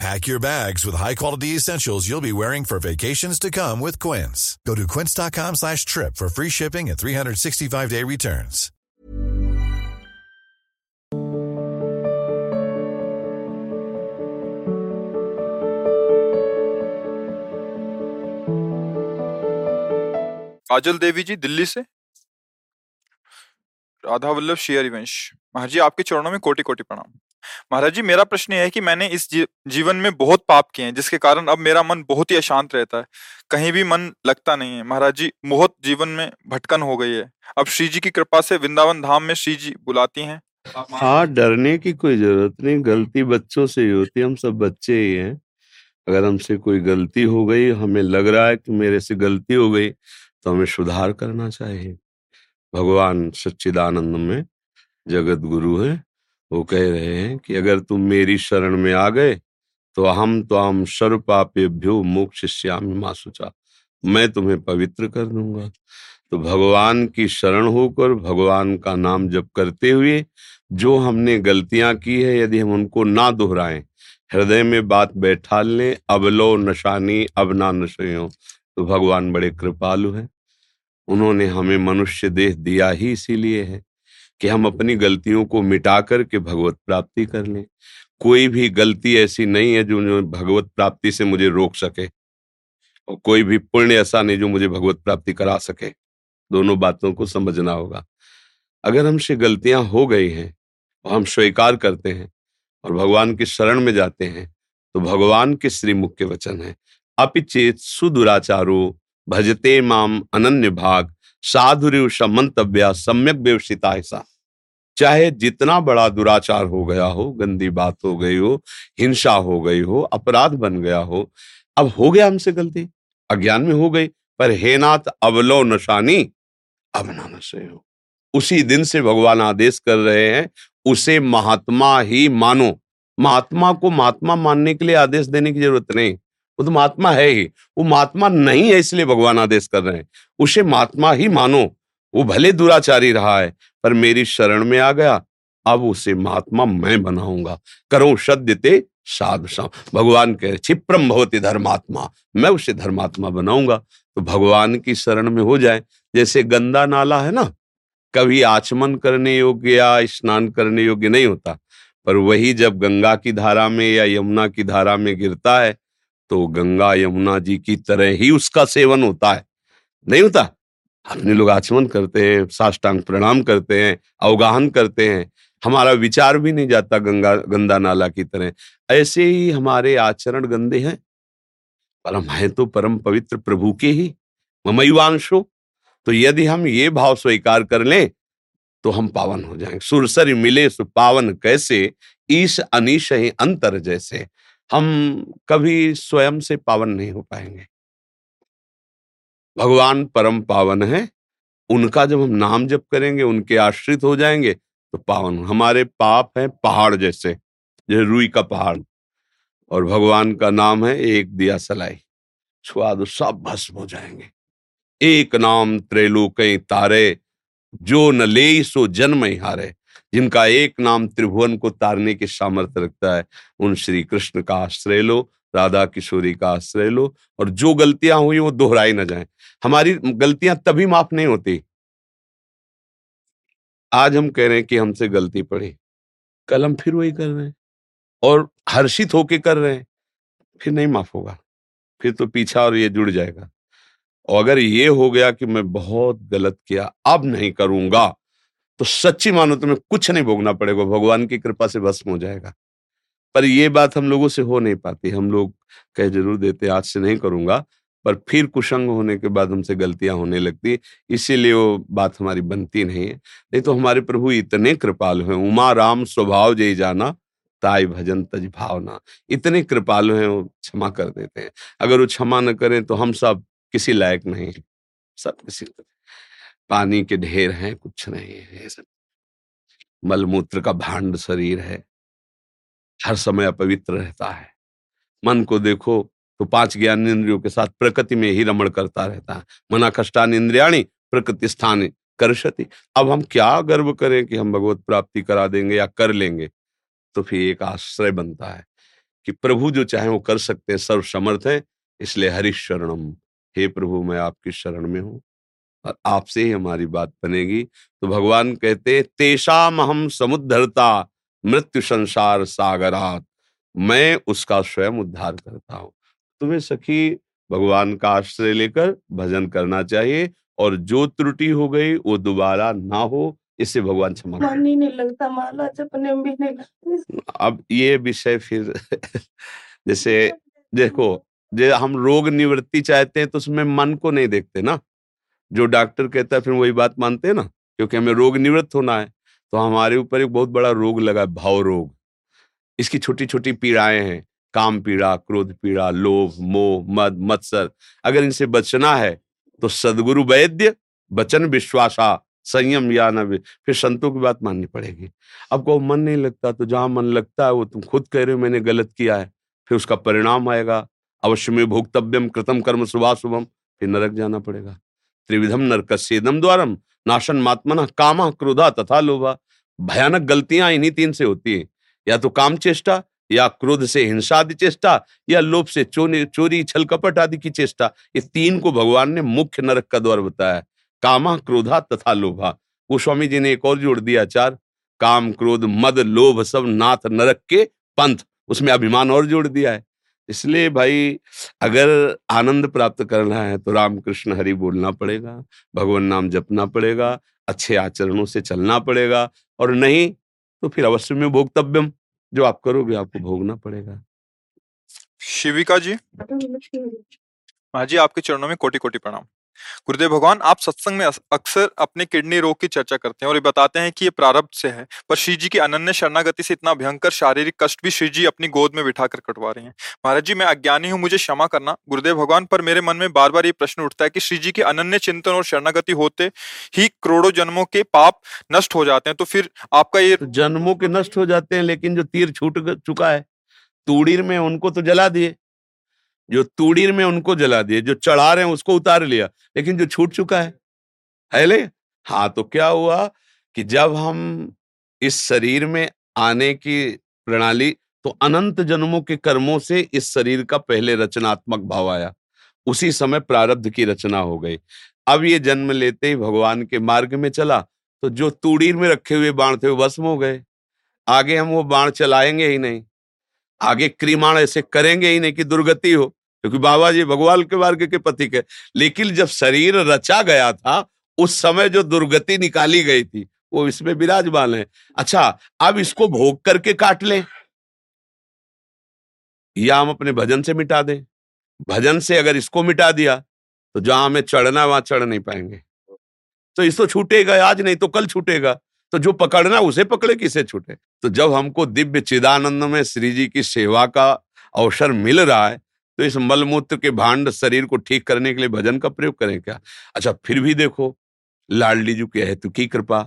Pack your bags with high-quality essentials you'll be wearing for vacations to come with Quince. Go to quince.com slash trip for free shipping and 365-day returns. काजल देवी जी दिल्ली से राधा वल्लभ शेयरिवंश महाराज जी आपके चरणों में कोटि कोटि प्रणाम महाराज जी, मेरा प्रश्न यह है कि मैंने इस जीवन में बहुत पाप किए हैं, जिसके कारण अब मेरा मन बहुत ही अशांत रहता है। कहीं भी मन लगता नहीं है। महाराज जी, बहुत जीवन में भटकन हो गई है। अब श्री जी की कृपा से वृंदावन धाम में श्री जी बुलाती हैं। हाँ डरने की कोई ज़रूरत नहीं। गलती बच्चों से ही होती है। हम सब बच्चे ही हैं। अगर हमसे कोई गलती हो गई, हमें लग रहा है कि मेरे से गलती हो गई तो हमें सुधार करना चाहिए। भगवान सच्चिदानंद में जगत गुरु है। वो कह रहे हैं कि अगर तुम मेरी शरण में आ गए तो हम तो हम सर्व पापेभ्यो मोक्ष श्याम मासुचा। मैं तुम्हें पवित्र कर दूँगा। तो भगवान की शरण होकर भगवान का नाम जप करते हुए जो हमने गलतियाँ की है, यदि हम उनको ना दोहराएँ, हृदय में बात बैठा लें, अब लो नशानी अब ना नशो तो भगवान बड़े कृपालु हैं। उन्होंने हमें मनुष्य देह दिया ही इसीलिए है। कि हम अपनी गलतियों को मिटा करके भगवत प्राप्ति कर लें। कोई भी गलती ऐसी नहीं है जो भगवत प्राप्ति से मुझे रोक सके और कोई भी पुण्य ऐसा नहीं जो मुझे भगवत प्राप्ति करा सके। दोनों बातों को समझना होगा। अगर हमसे गलतियाँ हो गई हैं और हम स्वीकार करते हैं और भगवान की शरण में जाते हैं तो भगवान के श्री मुख्य वचन है, अपिचेत सुदुराचारो भजते माम अनन्य भाग साधुर्य समंतव्या सम्यक व्यवसिता ऐसा चाहे जितना बड़ा दुराचार हो गया हो, गंदी बात हो गई हो, हिंसा हो गई हो, अपराध बन गया हो, अब हो गया हमसे गलती। अज्ञान में हो गई, पर हे नाथ अवलो नशानी, अब ना नशे हो। उसी दिन से भगवान आदेश कर रहे हैं, उसे महात्मा ही मानो। महात्मा को महात्मा मानने के लिए आदेश देने की ज़रूरत नहीं। वो तो महात्मा है ही। वो महात्मा नहीं है इसलिए भगवान आदेश कर रहे हैं। उसे महात्मा ही मानो। वो भले दुराचारी रहा है, पर मेरी शरण में आ गया। अब उसे महात्मा मैं बनाऊँगा। करो सद्यते साधु भगवान कह क्षिप्रम भवती धर्मात्मा। मैं उसे धर्मात्मा बनाऊँगा। तो भगवान की शरण में हो जाए। जैसे गंदा नाला है ना, कभी आचमन करने योग्य या स्नान करने योग्य नहीं होता। पर वही जब गंगा की धारा में या यमुना की धारा में गिरता है तो गंगा यमुना जी की तरह ही उसका सेवन होता है। नहीं होता? अपने लोग आचमन करते हैं, साष्टांग प्रणाम करते हैं, अवगाहन करते हैं। हमारा विचार भी नहीं जाता गंगा, गंदा नाला की तरह। ऐसे ही हमारे आचरण गंदे हैं। पर हम हैं तो परम पवित्र प्रभु के ही ममयुवांशो तो यदि हम ये भाव स्वीकार कर लें तो हम पावन हो जाएँगे सुरसर मिले सु पावन कैसे? ईश अनिश अंतर जैसे। हम कभी स्वयं से पावन नहीं हो पाएँगे। भगवान परम पावन है, उनका जब हम नाम जप करेंगे, उनके आश्रित हो जाएँगे तो पावन हमारे पाप है पहाड़ जैसे जैसे रुई का पहाड़। और भगवान का नाम है एक दिया सलाई। छुआ दो सब भस्म हो जाएँगे। एक नाम त्रैलोक तारे, जो न ले सो जन्म ही हारे। जिनका एक नाम त्रिभुवन को तारने के सामर्थ्य रखता है, उन श्री कृष्ण का आश्रय लो, राधा किशोरी का आश्रय लो, और जो गलतियाँ हुई वो दोहराई ना जाए। हमारी गलतियाँ तभी माफ़ नहीं होती। आज हम कह रहे हैं कि हमसे गलती पड़ी कल हम फिर वही कर रहे हैं। और हर्षित होके कर रहे हैं। फिर नहीं माफ़ होगा। फिर तो पीछा और ये जुड़ जाएगा। और अगर ये हो गया कि मैं बहुत गलत किया, अब नहीं करूँगा। तो सच्ची मानो तुम्हें कुछ नहीं भोगना पड़ेगा, भगवान की कृपा से भस्म हो जाएगा। पर ये बात हम लोगों से हो नहीं पाती। हम लोग कह ज़रूर देते आज से नहीं करूँगा, पर फिर कुशंग होने के बाद हमसे गलतियाँ होने लगती, इसीलिए वो बात हमारी बनती नहीं है। नहीं तो हमारे प्रभु इतने कृपालु हैं, उमा राम स्वभाव जय जाना, ताई भजन तज भावना। इतने कृपालु हैं, वो क्षमा कर देते हैं। अगर वो क्षमा न करें तो हम सब किसी लायक नहीं सब किसी पानी के ढेर हैं, कुछ नहीं है मलमूत्र का भांड शरीर है। हर समय अपवित्र रहता है। मन को देखो तो पाँच ज्ञान इंद्रियों के साथ प्रकृति में ही रमण करता रहता है। मना कष्टान इंद्रियाणी प्रकृति स्थान करशति अब हम क्या गर्व करें कि हम भगवत प्राप्ति करा देंगे या कर लेंगे? तो फिर एक आश्रय बनता है कि प्रभु जो चाहे वो कर सकते हैं सर्व समर्थ है, इसलिए हरिशरणम। हे प्रभु, मैं आपकी शरण में हूँ। और आपसे ही हमारी बात बनेगी। तो भगवान कहते तेषाम हम समुद्धरता मृत्यु संसार सागरात। मैं उसका स्वयं उद्धार करता हूँ। तुम्हें सखी भगवान का आश्रय लेकर भजन करना चाहिए और जो त्रुटि हो गई वो दोबारा ना हो इससे भगवान क्षमा मन ही नहीं लगता माला जपने में भी नहीं लगता। अब ये विषय फिर जैसे देखो जो हम रोग निवृत्ति चाहते हैं तो उसमें मन को नहीं देखते ना। जो डॉक्टर कहता है, फिर वही बात मानते हैं ना, क्योंकि हमें रोग निवृत्त होना है तो हमारे ऊपर एक बहुत बड़ा रोग लगा है, भाव रोग। इसकी छोटी छोटी पीड़ाएँ हैं, काम पीड़ा, क्रोध पीड़ा, लोभ, मोह, मद, मत्सर। अगर इनसे बचना है तो सदगुरु वैद्य, वचन विश्वासा, संयम या न फिर संतों की बात माननी पड़ेगी। अब को मन नहीं लगता तो जहाँ मन लगता है, वो तुम खुद कह रहे हो, मैंने गलत किया है, फिर उसका परिणाम आएगा। अवश्य में भोक्तव्यम, कृतम कर्म सुबह शुभम फिर नरक जाना पड़ेगा। त्रिविधम नरकस्येदम द्वारम नाशन मात्मना कामा क्रोधा तथा लोभा। भयानक गलतियाँ इन्हीं तीन से होती है। या तो काम चेष्टा, या क्रोध से हिंसा आदि चेष्टा, या लोभ से चोरी चोरी, छल कपट आदि की चेष्टा। ये तीन को भगवान ने मुख्य नरक का द्वार बताया। कामा क्रोधा तथा लोभा। गोस्वामी जी ने एक और जोड़ दिया चार काम, क्रोध, मद, लोभ सब नाथ नरक के पंथ। उसमें अभिमान और जोड़ दिया है। इसलिए भाई अगर आनंद प्राप्त करना है तो राम कृष्ण हरि बोलना पड़ेगा भगवान नाम जपना पड़ेगा अच्छे आचरणों से चलना पड़ेगा और नहीं तो फिर अवश्य में भोगतव्यम जो आप करोगे आपको भोगना पड़ेगा। शिविका जी? हाँ जी आपके चरणों में कोटि कोटि प्रणाम। गुरुदेव भगवान, आप सत्संग में अक्सर अपने किडनी रोग की चर्चा करते हैं और ये बताते हैं कि ये प्रारब्ध से है, पर श्री जी की अनन्य शरणागति से इतना भयंकर शारीरिक कष्ट भी श्री जी अपनी गोद में बिठाकर कटवा रहे हैं। महाराज जी, मैं अज्ञानी हूँ, मुझे क्षमा करना। गुरुदेव भगवान, पर मेरे मन में बार बार ये प्रश्न उठता है कि श्री जी के अनन्य चिंतन और शरणागति होते ही करोड़ों जन्मों के पाप नष्ट हो जाते हैं तो फिर आपका ये तो जन्मों के नष्ट हो जाते हैं, लेकिन जो तीर छूट चुका है, तूड़ीर में उनको तो जला दिए। जो तूड़ीर में उनको जला दिए, जो चढ़ा रहे हैं, उसको उतार लिया, लेकिन जो छूट चुका है। है ले? हाँ तो क्या हुआ कि जब हम इस शरीर में आने की प्रणाली तो अनंत जन्मों के कर्मों से इस शरीर का पहले रचनात्मक भाव आया। उसी समय प्रारब्ध की रचना हो गई। अब ये जन्म लेते ही भगवान के मार्ग में चला तो जो तूड़ीर में रखे हुए बाण थे, वो भस्म हो गए। आगे हम वो बाण चलाएँगे ही नहीं। आगे क्रीमाण ऐसे करेंगे ही नहीं कि दुर्गति हो। क्योंकि बाबा जी भगवान के मार्ग के पति के लेकिन जब शरीर रचा गया था, उस समय जो दुर्गति निकाली गई थी, वो इसमें विराजमान है। अच्छा अब इसको भोग करके काट लें। या हम अपने भजन से मिटा दें। भजन से अगर इसको मिटा दिया तो जहाँ हमें चढ़ना वहाँ चढ़ नहीं पाएँगे। तो इसको छूटेगा आज नहीं तो कल छूटेगा। तो जो पकड़ना उसे पकड़े, किसे छूटे? तो जब हमको दिव्य चिदानंद में श्री जी की सेवा का अवसर मिल रहा है तो इस मलमूत्र के भांड शरीर को ठीक करने के लिए भजन का प्रयोग करें क्या? अच्छा फिर भी देखो लाडली जी के हेतु की कृपा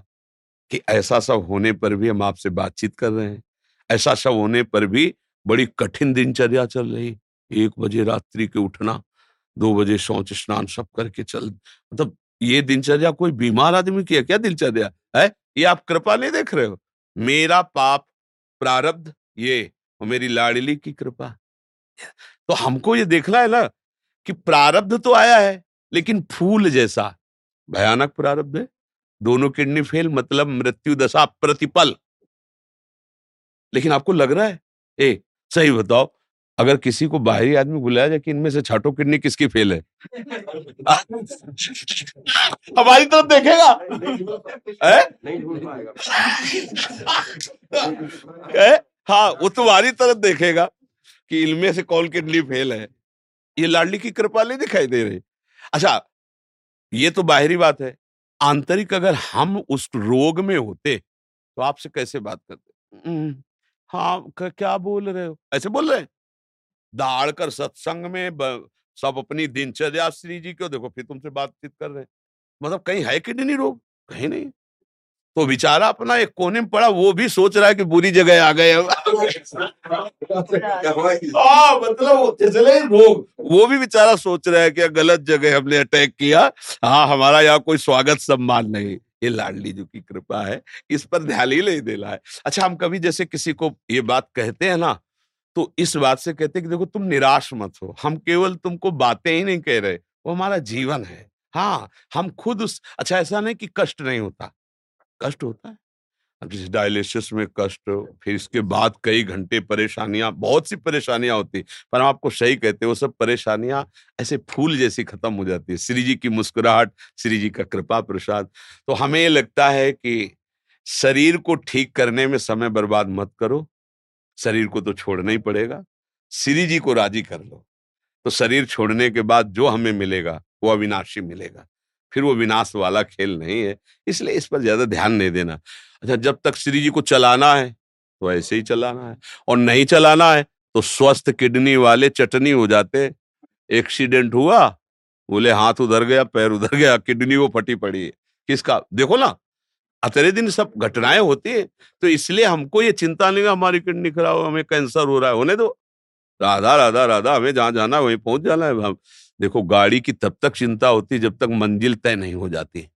कि ऐसा सब होने पर भी हम आपसे बातचीत कर रहे हैं। ऐसा सब होने पर भी बड़ी कठिन दिनचर्या चल रही एक बजे रात्रि के उठना, दो बजे शौच स्नान सब करके चल मतलब ये दिनचर्या कोई बीमार आदमी की है क्या दिनचर्या? है? ये आप कृपा नहीं देख रहे हो? मेरा पाप प्रारब्ध, ये और मेरी लाडली की कृपा। तो हमको ये देखना है ना कि प्रारब्ध तो आया है, लेकिन फूल जैसा। भयानक प्रारब्ध है। दोनों किडनी फेल मतलब मृत्यु दशा प्रतिपल। लेकिन आपको लग रहा है? ए, सही बताओ, अगर किसी को बाहरी आदमी बुलाया जाए कि इनमें से छठो किडनी किसकी फेल है? हमारी तरफ़ देखेगा। है? वो तुम्हारी तरफ़ देखेगा। कि इनमें से कौन किडनी फेल है। ये लाडली की कृपा नहीं दिखाई दे रही। अच्छा ये तो बाहरी बात है। आंतरिक अगर हम उस रोग में होते तो आपसे कैसे बात करते? "हम्म, हाँ क्या बोल रहे हो? ऐसे बोल रहे हैं। दाड़ कर सत्संग में सब अपनी दिनचर्या श्री जी को देखो फिर तुमसे बातचीत कर रहे हैं। मतलब कहीं है किडनी रोग? कहीं नहीं। तो बेचारा अपना एक कोने में पड़ा वो भी सोच रहा है कि बुरी जगह आ गए हाँ मतलब वो रोग वो भी बेचारा सोच रहा है कि गलत जगह हमने अटैक किया। हाँ हमारा यहाँ कोई स्वागत सम्मान नहीं। ये लाडली जी की कृपा है इस पर ध्यान ही नहीं देना है। अच्छा हम कभी जैसे किसी को ये बात कहते हैं ना तो इस बात से कहते हैं कि देखो तुम निराश मत हो। हम केवल तुमको बातें ही नहीं कह रहे वो हमारा जीवन है। हाँ हम खुद उस अच्छा ऐसा नहीं कि कष्ट नहीं होता। कष्ट होता है। अब जैसे डायलिसिस में कष्ट, फिर इसके बाद कई घंटे परेशानियाँ, बहुत सी परेशानियाँ होती पर हम आपको सही कहते हैं, वो सब परेशानियाँ ऐसे फूल जैसी खत्म हो जाती है। श्री जी की मुस्कुराहट, श्री जी का कृपा प्रसाद। तो हमें लगता है कि शरीर को ठीक करने में समय बर्बाद मत करो, शरीर को तो छोड़ना ही पड़ेगा, श्री जी को राज़ी कर लो। तो शरीर छोड़ने के बाद जो हमें मिलेगा, वो अविनाशी मिलेगा। फिर वो विनाश वाला खेल नहीं है, इसलिए इस पर ज़्यादा ध्यान नहीं देना। अच्छा जब तक श्री जी को चलाना है तो ऐसे ही चलाना है, और नहीं चलाना है तो स्वस्थ किडनी वाले चटनी हो जाते एक्सीडेंट हुआ, बोले, हाथ उधर गया, पैर उधर गया, किडनी वो फटी पड़ी है। किसका? देखो ना अतरे दिन सब घटनाएँ होती है तो इसलिए हमको ये चिंता नहीं हमारी किडनी खराब हो, हमें कैंसर हो रहा है, होने दो। राधा राधा राधा, हमें जहाँ जाना है, वहीं पहुँच जाना है, हम देखो गाड़ी की तब तक चिंता होती है जब तक मंजिल तय नहीं हो जाती।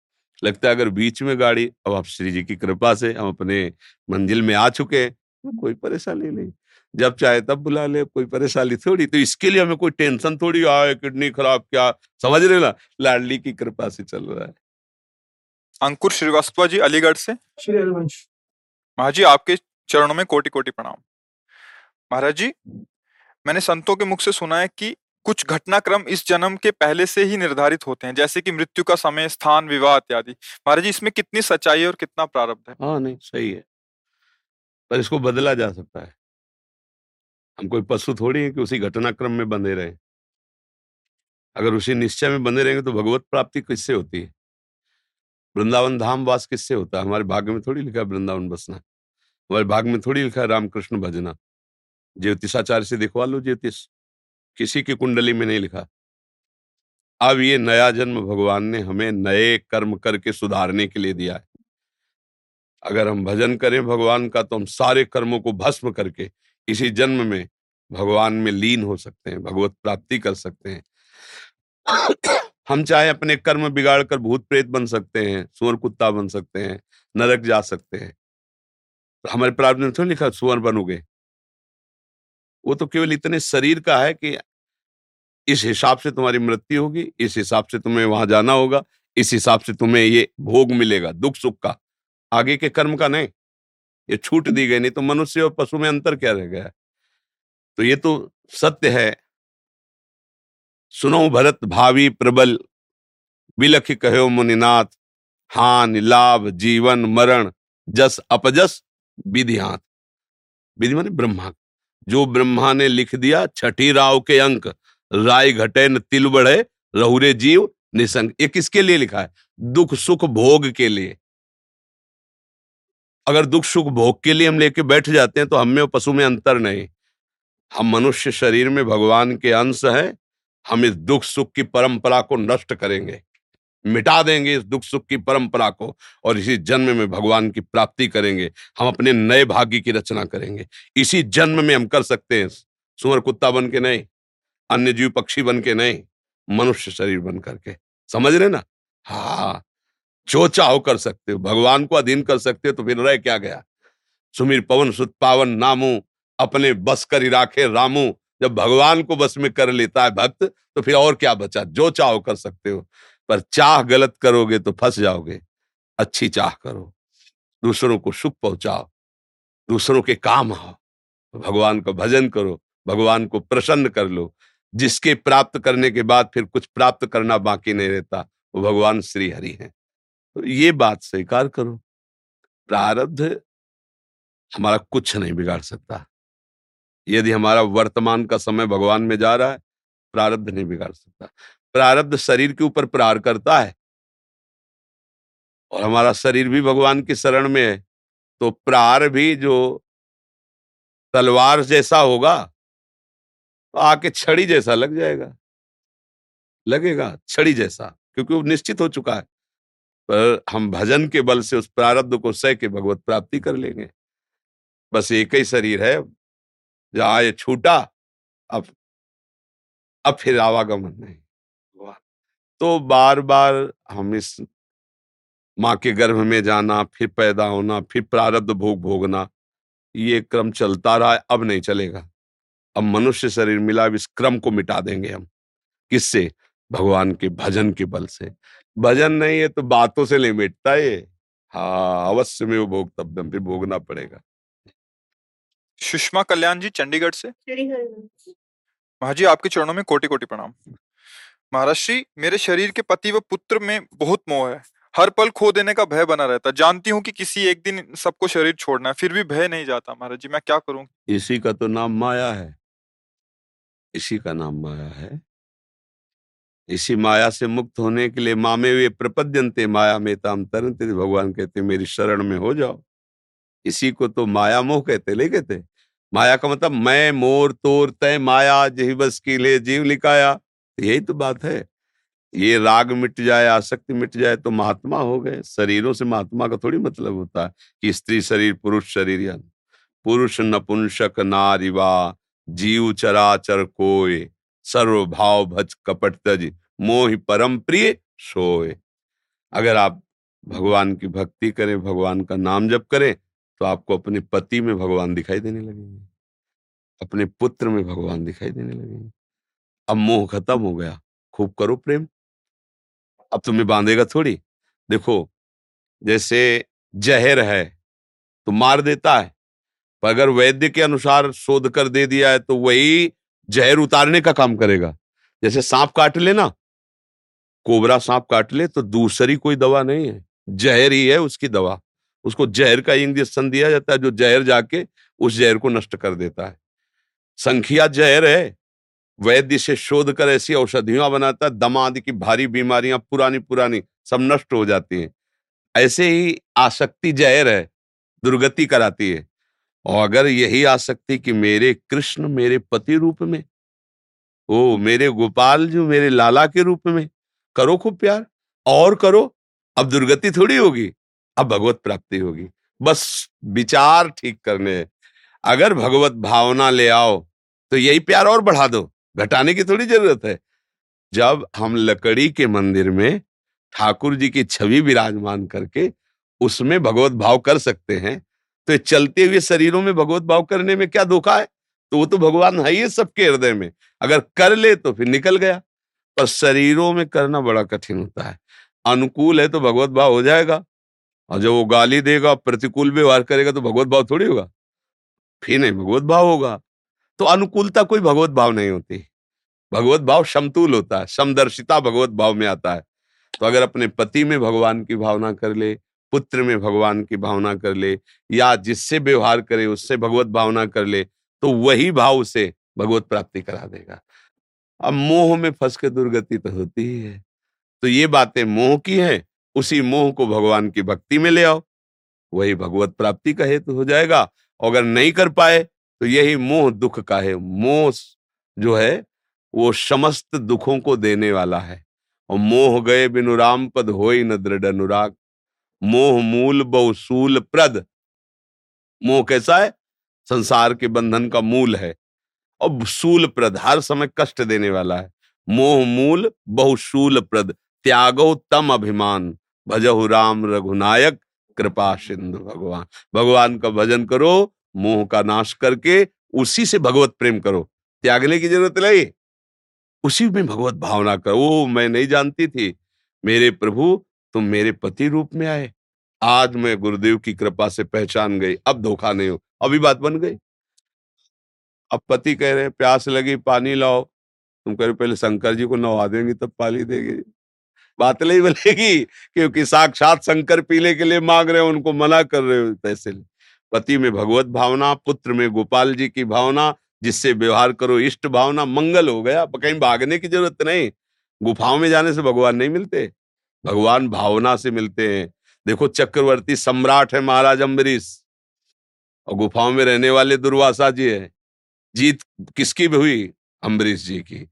लगता है अगर बीच में गाड़ी अब आप श्री जी की कृपा से हम अपने मंजिल में आ चुके हैं तो कोई परेशानी नहीं। जब चाहे तब बुला ले कोई परेशानी थोड़ी तो इसके लिए हमें कोई टेंशन थोड़ी आए किडनी खराब क्या? समझ रहे ना? लाडली की कृपा से चल रहा है। अंकुर श्रीवास्तव जी अलीगढ़ से? श्री हरिवंश महाराज जी आपके चरणों में कोटि कोटि प्रणाम। महाराज जी मैंने संतों के मुख से सुना है कि कुछ घटनाक्रम इस जन्म के पहले से ही निर्धारित होते हैं, जैसे कि मृत्यु का समय, स्थान विवाह इत्यादि। महाराज जी, इसमें कितनी सच्चाई है और कितना प्रारब्ध है? हाँ नहीं, सही है। पर इसको बदला जा सकता है। हम कोई पशु थोड़ी है कि उसी घटनाक्रम में बंधे रहे। अगर उसी निश्चय में बंधे रहेंगे तो भगवत प्राप्ति किससे होती है? वृंदावन धाम वास किससे होता है? हमारे भाग्य में थोड़ी लिखा है वृंदावन बसना। हमारे भाग्य में थोड़ी लिखा है रामकृष्ण भजना। ज्योतिषाचार्य से दिखवा लो ज्योतिष। किसी की कुंडली में नहीं लिखा। अब ये नया जन्म भगवान ने हमें नए कर्म करके सुधारने के लिए दिया है। अगर हम भजन करें भगवान का तो हम सारे कर्मों को भस्म करके इसी जन्म में भगवान में लीन हो सकते हैं, भगवत प्राप्ति कर सकते हैं। हम चाहे अपने कर्म बिगाड़ कर भूत प्रेत बन सकते हैं, सुअर कुत्ता बन सकते हैं, नरक जा सकते हैं। तो हमारे प्रारब्ध में थोड़ी लिखा, सुअर बनोगे। वो तो केवल इतने शरीर का है कि इस हिसाब से तुम्हारी मृत्यु होगी, इस हिसाब से तुम्हें वहाँ जाना होगा, इस हिसाब से तुम्हें ये भोग मिलेगा दुख सुख का। आगे के कर्म का नहीं। ये छूट दी गई, नहीं तो मनुष्य और पशु में अंतर क्या रह गया? तो ये तो सत्य है। सुनो भरत भावी प्रबल बिलख कहो मुनिनाथ, हान, लाभ, जीवन, मरण, जस, अपजस विधिहात विधि माने ब्रह्मा जो ब्रह्मा ने लिख दिया, छठी राव के अंक, राय घटे न तिल बढ़े, रहुरे जीव निसंग। ये किसके लिए लिखा है? दुख सुख भोग के लिए। अगर दुख सुख भोग के लिए हम लेके बैठ जाते हैं तो हम में पशु में अंतर नहीं। हम मनुष्य शरीर में भगवान के अंश हैं, हम इस दुख सुख की परंपरा को नष्ट करेंगे। मिटा देंगे इस दुख सुख की परंपरा को और इसी जन्म में भगवान की प्राप्ति करेंगे। हम अपने नए भाग्य की रचना करेंगे। इसी जन्म में हम कर सकते हैं। सुअर कुत्ता बन के नहीं, अन्य जीव पक्षी बन के नहीं, मनुष्य शरीर बन करके। समझ रहे ना? हाँ जो चाहो कर सकते हो, भगवान को अधीन कर सकते हो तो फिर रह क्या गया? सुमीर पवन, सुत पावन, नामू, अपने बस कर राखे रामू। जब भगवान को बस में कर लेता है भक्त तो फिर और क्या बचा? जो चाहो कर सकते हो। पर चाह गलत करोगे तो फंस जाओगे। अच्छी चाह करो। दूसरों को सुख पहुंचाओ। दूसरों के काम आओ। भगवान का भजन करो। भगवान को प्रसन्न कर लो। जिसके प्राप्त करने के बाद फिर कुछ प्राप्त करना बाकी नहीं रहता, वो भगवान श्री हरि हैं। तो ये बात स्वीकार करो। प्रारब्ध हमारा कुछ नहीं बिगाड़ सकता। यदि हमारा वर्तमान का समय भगवान में जा रहा है, प्रारब्ध नहीं बिगाड़ सकता। प्रारब्ध शरीर के ऊपर प्रार करता है। और हमारा शरीर भी भगवान की शरण में है तो प्रार भी जो तलवार जैसा होगा तो आके छड़ी जैसा लग जाएगा। लगेगा, छड़ी जैसा, क्योंकि वो निश्चित हो चुका है। पर हम भजन के बल से उस प्रारब्ध को सह के भगवत प्राप्ति कर लेंगे। बस एक ही शरीर है, जहाँ ये छूटा, अब अब फिर आवागमन नहीं। तो बार बार हम इस माँ के गर्भ में जाना फिर पैदा होना फिर प्रारब्ध भोग भोगना ये क्रम चलता रहा अब नहीं चलेगा। अब मनुष्य शरीर मिला इस क्रम को मिटा देंगे हम। किससे? भगवान के भजन के बल से। भजन नहीं है तो बातों से नहीं मिटता ये। हाँ अवश्य में वो भोग तब फिर भोगना पड़ेगा। सुषमा कल्याण जी चंडीगढ़ से? महाजी आपके चरणों में कोटि कोटि प्रणाम। महाराज मेरे शरीर के पति व पुत्र में बहुत मोह है। हर पल खो देने का भय बना रहता है। जानती हूँ कि किसी एक दिन सबको शरीर छोड़ना है, फिर भी भय नहीं जाता महाराज जी, मैं क्या करूँ? इसी का तो नाम माया है। इसी का नाम माया है। इसी माया से मुक्त होने के लिए मामे वे प्रपद्यंते माया में ताम तरंते भगवान कहते, मेरी शरण में हो जाओ। इसी को तो माया मोह कहते ले कहते? माया का मतलब मैं, मोर, तोर, तय, माया, जही बस की ले जीव लिखाया यही तो बात है। ये राग मिट जाए, आसक्ति मिट जाए तो महात्मा हो गए। शरीरों से महात्मा का थोड़ी मतलब होता है कि स्त्री शरीर, पुरुष शरीर या पुरुष नपुंसक नारिवा जीव चराचर कोय सर्व भाव भज कपट तज, मोह परम प्रिय सोए। अगर आप भगवान की भक्ति करें, भगवान का नाम जप करें तो आपको अपने पति में भगवान दिखाई देने लगेंगे। अपने पुत्र में भगवान दिखाई देने लगेंगे। अब मोह खत्म हो गया। खूब करो प्रेम। अब तुम्हें बांधेगा थोड़ी। देखो, जैसे जहर है तो मार देता है, पर अगर वैद्य के अनुसार शोध कर दे दिया है तो वही जहर उतारने का काम करेगा। जैसे सांप काट ले ना, कोबरा सांप काट ले तो दूसरी कोई दवा नहीं है। जहर ही है उसकी दवा। उसको जहर का इंजेक्शन दिया जाता है, जो जहर जाके उस जहर को नष्ट कर देता है। संख्या जहर है वैद्य से शोध कर ऐसी औषधियाँ बनाता है दमा आदि की भारी बीमारियाँ, पुरानी पुरानी, सब नष्ट हो जाती हैं। ऐसे ही आसक्ति जहर है, दुर्गति कराती है। और अगर यही आसक्ति कि मेरे कृष्ण मेरे पति रूप में, ओ मेरे गोपाल जो, मेरे लाला के रूप में, करो खूब प्यार, और करो, अब दुर्गति थोड़ी होगी, अब भगवत प्राप्ति होगी। बस विचार ठीक करने अगर भगवत भावना ले आओ तो यही प्यार और बढ़ा दो। घटाने की थोड़ी ज़रूरत है। जब हम लकड़ी के मंदिर में ठाकुर जी की छवि विराजमान करके उसमें भगवत भाव कर सकते हैं तो चलते हुए शरीरों में भगवत भाव करने में क्या धोखा है? तो वो तो भगवान है ही सबके हृदय में। अगर कर ले तो फिर निकल गया। पर शरीरों में करना बड़ा कठिन होता है। अनुकूल है तो भगवत भाव हो जाएगा। और जब वो गाली देगा, प्रतिकूल व्यवहार करेगा तो भगवत भाव थोड़ी होगा। फिर नहीं, भगवत भाव होगा। तो अनुकूलता कोई भगवत भाव नहीं होती। भगवत भाव समतुल होता है, समदर्शिता भगवत भाव में आता है। तो अगर अपने पति में भगवान की भावना कर ले, पुत्र में भगवान की भावना कर ले, या जिससे व्यवहार करे उससे भगवत भावना कर ले तो वही भाव से भगवत प्राप्ति करा देगा। अब मोह में फंस के दुर्गति तो होती ही है। तो ये बातें मोह की है, उसी मोह को भगवान की भक्ति में ले आओ। वही भगवत प्राप्ति का हेतु हो जाएगा। अगर नहीं कर पाए तो यही मोह दुख का है। मोह जो है, वो समस्त दुखों को देने वाला है। और मोह गए बिनु राम पद हो न दृढ़ अनुराग। मोह मूल बहुसूल प्रद। मोह कैसा है? संसार के बंधन का मूल है। और सूल प्रद, हर समय कष्ट देने वाला है। मोह मूल बहुशूल प्रद। त्यागो तम अभिमान। भजहु राम रघुनायक, कृपा सिंधु भगवान। भगवान का भजन करो मोह का नाश करके उसी से भगवत प्रेम करो। त्यागने की ज़रूरत नहीं। उसी में भगवत भावना करो। वो मैं नहीं जानती थी। मेरे प्रभु, तुम मेरे पति रूप में आए। आज मैं गुरुदेव की कृपा से पहचान गई। अब धोखा नहीं हो। अभी बात बन गई। अब पति कह रहे प्यास लगी, पानी लाओ। तुम कह रहे पहले शंकर जी को नवा देंगे, तब पानी देंगे। बात नहीं बनेगी, क्योंकि साक्षात शंकर पीने के लिए मांग रहे हो, उनको मना कर रहे हो पैसे पति में भगवत भावना, पुत्र में गोपाल जी की भावना, जिससे व्यवहार करो, इष्ट भावना, मंगल हो गया। कहीं भागने की ज़रूरत नहीं। गुफाओं में जाने से भगवान नहीं मिलते। भगवान भावना से मिलते हैं। देखो, चक्रवर्ती सम्राट है महाराज अम्बरीश। और गुफाओं में रहने वाले दुर्वासा जी है। जीत किसकी भी हुई? अम्बरीश जी की।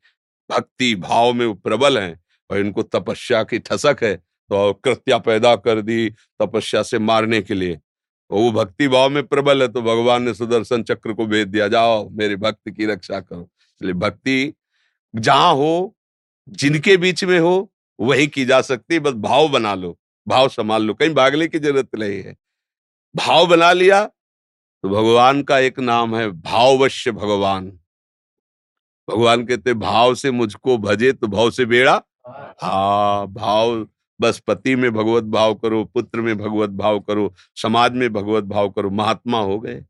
भक्ति भाव में प्रबल हैं और इनको तपस्या की ठसक है। तो कृत्या पैदा कर दी तपस्या से मारने के लिए। तो वो भक्ति भाव में प्रबल है तो भगवान ने सुदर्शन चक्र को भेज दिया जाओ मेरे भक्त की रक्षा करो। इसलिए भक्ति जहाँ हो जिनके बीच में हो वही की जा सकती बस भाव बना लो भाव संभाल लो कहीं भागने की ज़रूरत नहीं है। भाव बना लिया तो भगवान का एक नाम है भाववश्य भगवान। भगवान कहते भाव से मुझको भजे तो भाव से बेड़ा हा भाव बस पति में भगवत भाव करो, पुत्र में भगवत भाव करो, समाज में भगवत भाव करो, महात्मा हो गए।